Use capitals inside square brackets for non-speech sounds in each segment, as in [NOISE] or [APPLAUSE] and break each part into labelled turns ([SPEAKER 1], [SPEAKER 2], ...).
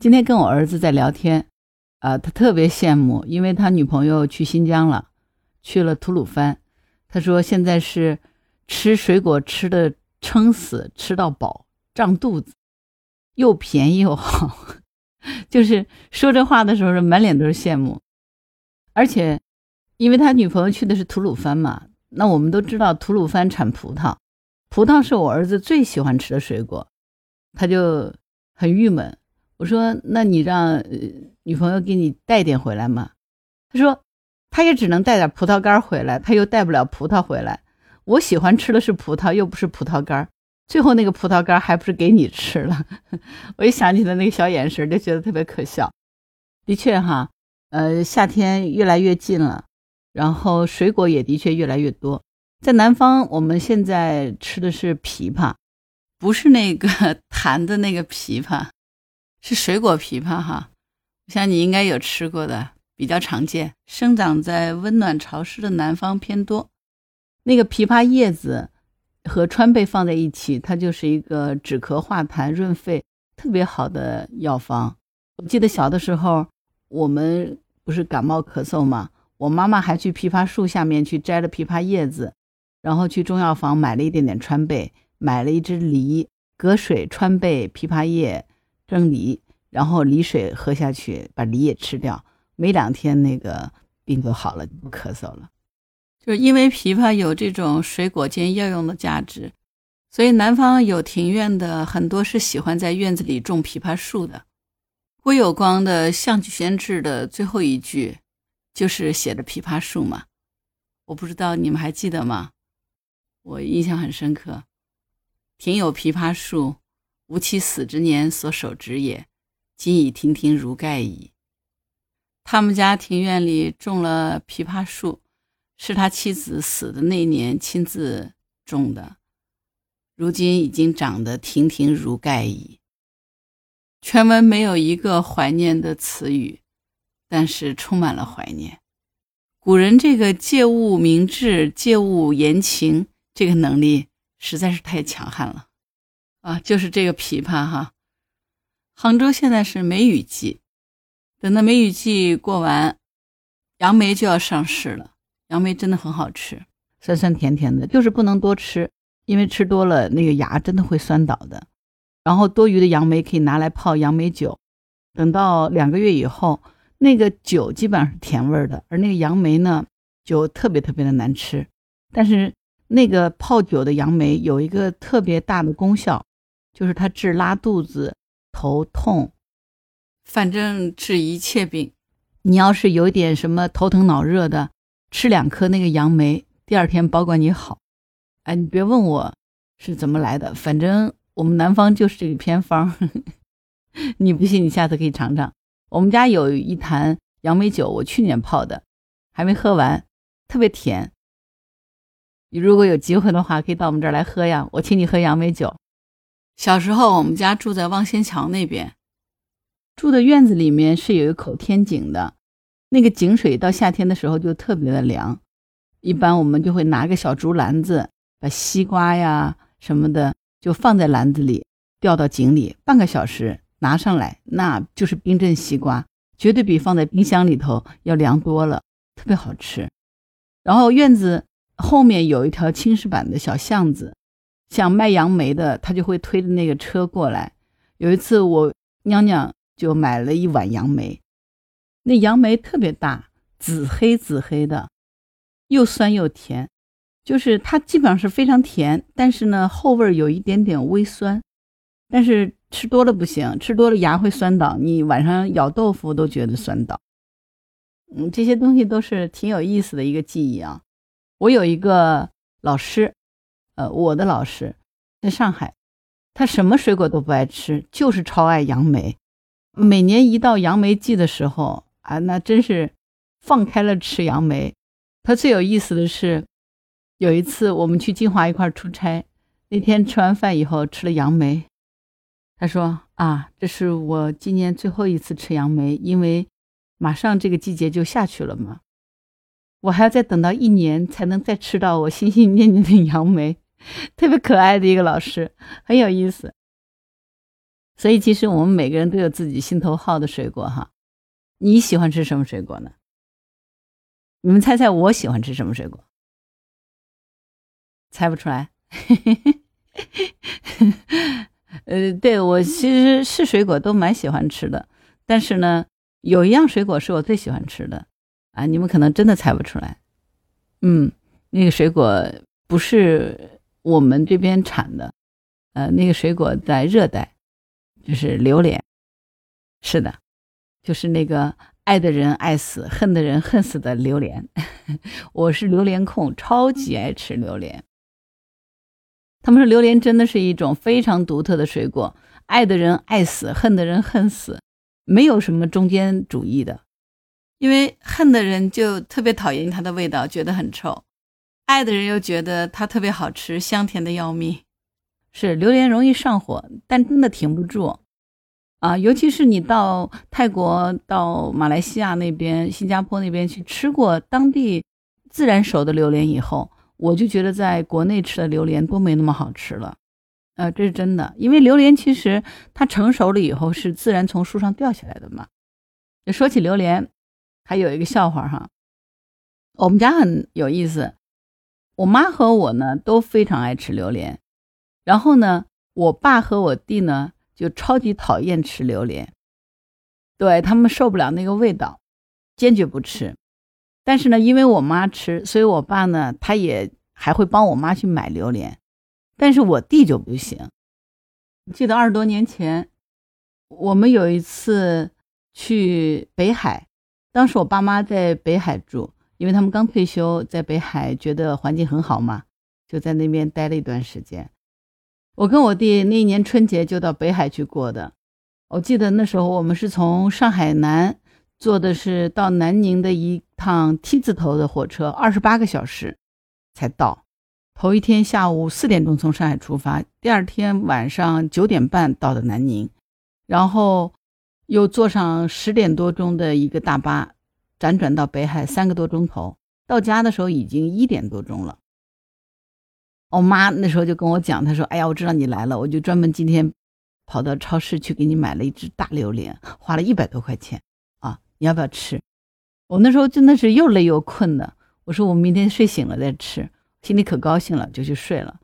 [SPEAKER 1] 今天跟我儿子在聊天，啊，他特别羡慕，因为他女朋友去新疆了，去了吐鲁番。他说现在是吃水果吃的撑死，吃到饱，胀肚子，又便宜又好。[LAUGHS] 就是说这话的时候是满脸都是羡慕，而且因为他女朋友去的是吐鲁番嘛，那我们都知道吐鲁番产葡萄，葡萄是我儿子最喜欢吃的水果，他就很郁闷。我说：“那你让呃女朋友给你带点回来嘛？”他说：“他也只能带点葡萄干回来，他又带不了葡萄回来。我喜欢吃的是葡萄，又不是葡萄干。最后那个葡萄干还不是给你吃了？” [LAUGHS] 我一想起他那个小眼神，就觉得特别可笑。的确哈，呃，夏天越来越近了，然后水果也的确越来越多。在南方，我们现在吃的是枇杷，不是那个 [LAUGHS] 弹的那个枇杷。是水果枇杷哈，我想你应该有吃过的，比较常见，生长在温暖潮湿的南方偏多。那个枇杷叶子和川贝放在一起，它就是一个止咳化痰、润肺特别好的药方。我记得小的时候，我们不是感冒咳嗽嘛，我妈妈还去枇杷树下面去摘了枇杷叶子，然后去中药房买了一点点川贝，买了一只梨，隔水川贝、枇杷叶。蒸梨，然后梨水喝下去，把梨也吃掉，没两天那个病就好了，不咳嗽了。就是因为枇杷有这种水果兼药用的价值，所以南方有庭院的很多是喜欢在院子里种枇杷树的。郭有光的《象曲轩志》的最后一句就是写的枇杷树嘛，我不知道你们还记得吗？我印象很深刻，庭有枇杷树。吾妻死之年所手植也，今已亭亭如盖矣。他们家庭院里种了枇杷树，是他妻子死的那年亲自种的，如今已经长得亭亭如盖矣。全文没有一个怀念的词语，但是充满了怀念。古人这个借物明志、借物言情，这个能力实在是太强悍了。啊，就是这个枇杷哈。杭州现在是梅雨季，等到梅雨季过完，杨梅就要上市了。杨梅真的很好吃，酸酸甜甜的，就是不能多吃，因为吃多了那个牙真的会酸倒的。然后多余的杨梅可以拿来泡杨梅酒，等到两个月以后，那个酒基本上是甜味的，而那个杨梅呢，就特别特别的难吃。但是那个泡酒的杨梅有一个特别大的功效。就是它治拉肚子、头痛，反正治一切病。你要是有点什么头疼脑热的，吃两颗那个杨梅，第二天保管你好。哎，你别问我是怎么来的，反正我们南方就是这个偏方。[LAUGHS] 你不信，你下次可以尝尝。我们家有一坛杨梅酒，我去年泡的，还没喝完，特别甜。你如果有机会的话，可以到我们这儿来喝呀，我请你喝杨梅酒。小时候，我们家住在望仙桥那边，住的院子里面是有一口天井的，那个井水到夏天的时候就特别的凉。一般我们就会拿个小竹篮子，把西瓜呀什么的就放在篮子里，掉到井里，半个小时拿上来，那就是冰镇西瓜，绝对比放在冰箱里头要凉多了，特别好吃。然后院子后面有一条青石板的小巷子。像卖杨梅的，他就会推着那个车过来。有一次，我娘娘就买了一碗杨梅，那杨梅特别大，紫黑紫黑的，又酸又甜，就是它基本上是非常甜，但是呢后味有一点点微酸，但是吃多了不行，吃多了牙会酸倒，你晚上咬豆腐都觉得酸倒。嗯，这些东西都是挺有意思的一个记忆啊。我有一个老师。呃，我的老师在上海，他什么水果都不爱吃，就是超爱杨梅。每年一到杨梅季的时候啊，那真是放开了吃杨梅。他最有意思的是，有一次我们去金华一块出差，那天吃完饭以后吃了杨梅，他说啊，这是我今年最后一次吃杨梅，因为马上这个季节就下去了嘛，我还要再等到一年才能再吃到我心心念念的杨梅。[LAUGHS] 特别可爱的一个老师，很有意思。所以其实我们每个人都有自己心头好的水果哈。你喜欢吃什么水果呢？你们猜猜我喜欢吃什么水果？猜不出来。[LAUGHS] 呃，对我其实是水果都蛮喜欢吃的，但是呢，有一样水果是我最喜欢吃的啊，你们可能真的猜不出来。嗯，那个水果不是我们这边产的，呃，那个水果在热带，就是榴莲。是的，就是那个爱的人爱死，恨的人恨死的榴莲。[LAUGHS] 我是榴莲控，超级爱吃榴莲。他们说榴莲真的是一种非常独特的水果，爱的人爱死，恨的人恨死，没有什么中间主义的。因为恨的人就特别讨厌它的味道，觉得很臭；爱的人又觉得它特别好吃，香甜的要命。是榴莲容易上火，但真的停不住啊！尤其是你到泰国、到马来西亚那边、新加坡那边去吃过当地自然熟的榴莲以后。我就觉得在国内吃的榴莲都没那么好吃了，呃，这是真的，因为榴莲其实它成熟了以后是自然从树上掉下来的嘛。说起榴莲，还有一个笑话哈，我们家很有意思，我妈和我呢都非常爱吃榴莲，然后呢，我爸和我弟呢就超级讨厌吃榴莲，对他们受不了那个味道，坚决不吃。但是呢，因为我妈吃，所以我爸呢，他也还会帮我妈去买榴莲。但是我弟就不行。记得二十多年前，我们有一次去北海，当时我爸妈在北海住，因为他们刚退休，在北海觉得环境很好嘛，就在那边待了一段时间。我跟我弟那一年春节就到北海去过的。我记得那时候我们是从上海南。坐的是到南宁的一趟 T 字头的火车，二十八个小时才到。头一天下午四点钟从上海出发，第二天晚上九点半到的南宁，然后又坐上十点多钟的一个大巴，辗转到北海三个多钟头。到家的时候已经一点多钟了。我妈那时候就跟我讲，她说：“哎呀，我知道你来了，我就专门今天跑到超市去给你买了一只大榴莲，花了一百多块钱啊。”你要不要吃？我那时候真的是又累又困的。我说我明天睡醒了再吃，心里可高兴了，就去睡了。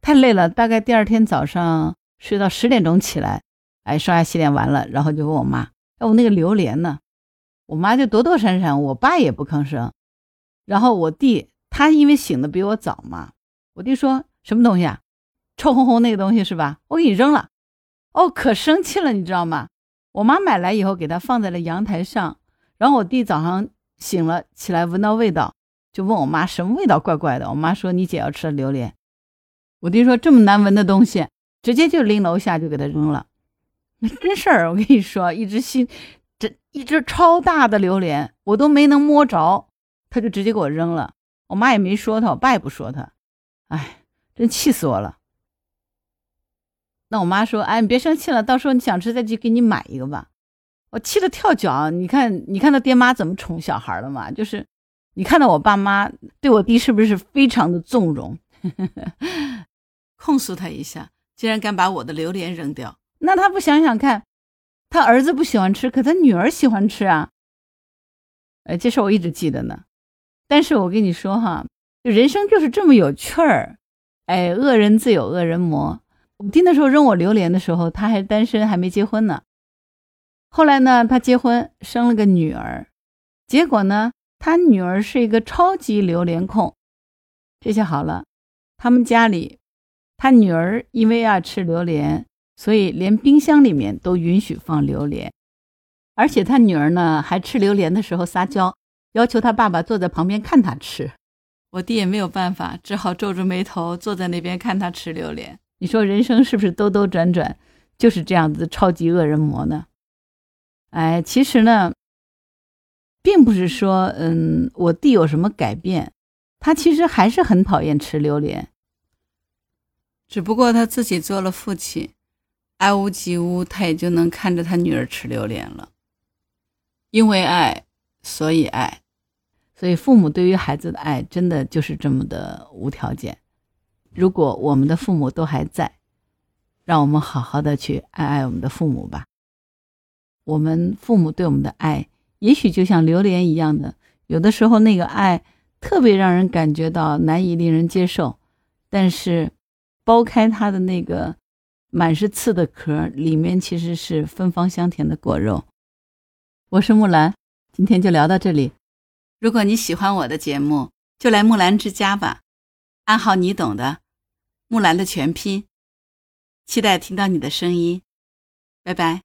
[SPEAKER 1] 太累了，大概第二天早上睡到十点钟起来，哎，刷牙洗脸完了，然后就问我妈：“哎，我那个榴莲呢？”我妈就躲躲闪闪，我爸也不吭声。然后我弟他因为醒的比我早嘛，我弟说什么东西啊？臭烘烘那个东西是吧？我给你扔了。哦，可生气了，你知道吗？我妈买来以后，给它放在了阳台上。然后我弟早上醒了起来，闻到味道，就问我妈什么味道，怪怪的。我妈说：“你姐要吃的榴莲。”我弟说：“这么难闻的东西，直接就拎楼下就给它扔了。”真事儿，我跟你说，一只心，一只超大的榴莲，我都没能摸着，他就直接给我扔了。我妈也没说他，我爸也不说他，哎，真气死我了。那我妈说：“哎，你别生气了，到时候你想吃再去给你买一个吧。”我气得跳脚。你看，你看到爹妈怎么宠小孩了吗？就是，你看到我爸妈对我弟是不是非常的纵容？[LAUGHS] 控诉他一下，竟然敢把我的榴莲扔掉，那他不想想看，他儿子不喜欢吃，可他女儿喜欢吃啊。哎，这事我一直记得呢。但是我跟你说哈，就人生就是这么有趣儿。哎，恶人自有恶人磨。我弟那时候扔我榴莲的时候，他还单身，还没结婚呢。后来呢，他结婚生了个女儿，结果呢，他女儿是一个超级榴莲控。这下好了，他们家里，他女儿因为要吃榴莲，所以连冰箱里面都允许放榴莲。而且他女儿呢，还吃榴莲的时候撒娇，要求他爸爸坐在旁边看他吃。我弟也没有办法，只好皱着眉头坐在那边看他吃榴莲。你说人生是不是兜兜转转就是这样子超级恶人魔呢？哎，其实呢，并不是说，嗯，我弟有什么改变，他其实还是很讨厌吃榴莲，只不过他自己做了父亲，爱屋及乌，他也就能看着他女儿吃榴莲了。因为爱，所以爱，所以父母对于孩子的爱，真的就是这么的无条件。如果我们的父母都还在，让我们好好的去爱爱我们的父母吧。我们父母对我们的爱，也许就像榴莲一样的，有的时候那个爱特别让人感觉到难以令人接受，但是剥开它的那个满是刺的壳，里面其实是芬芳香甜的果肉。我是木兰，今天就聊到这里。如果你喜欢我的节目，就来木兰之家吧，暗号你懂的，木兰的全拼。期待听到你的声音，拜拜。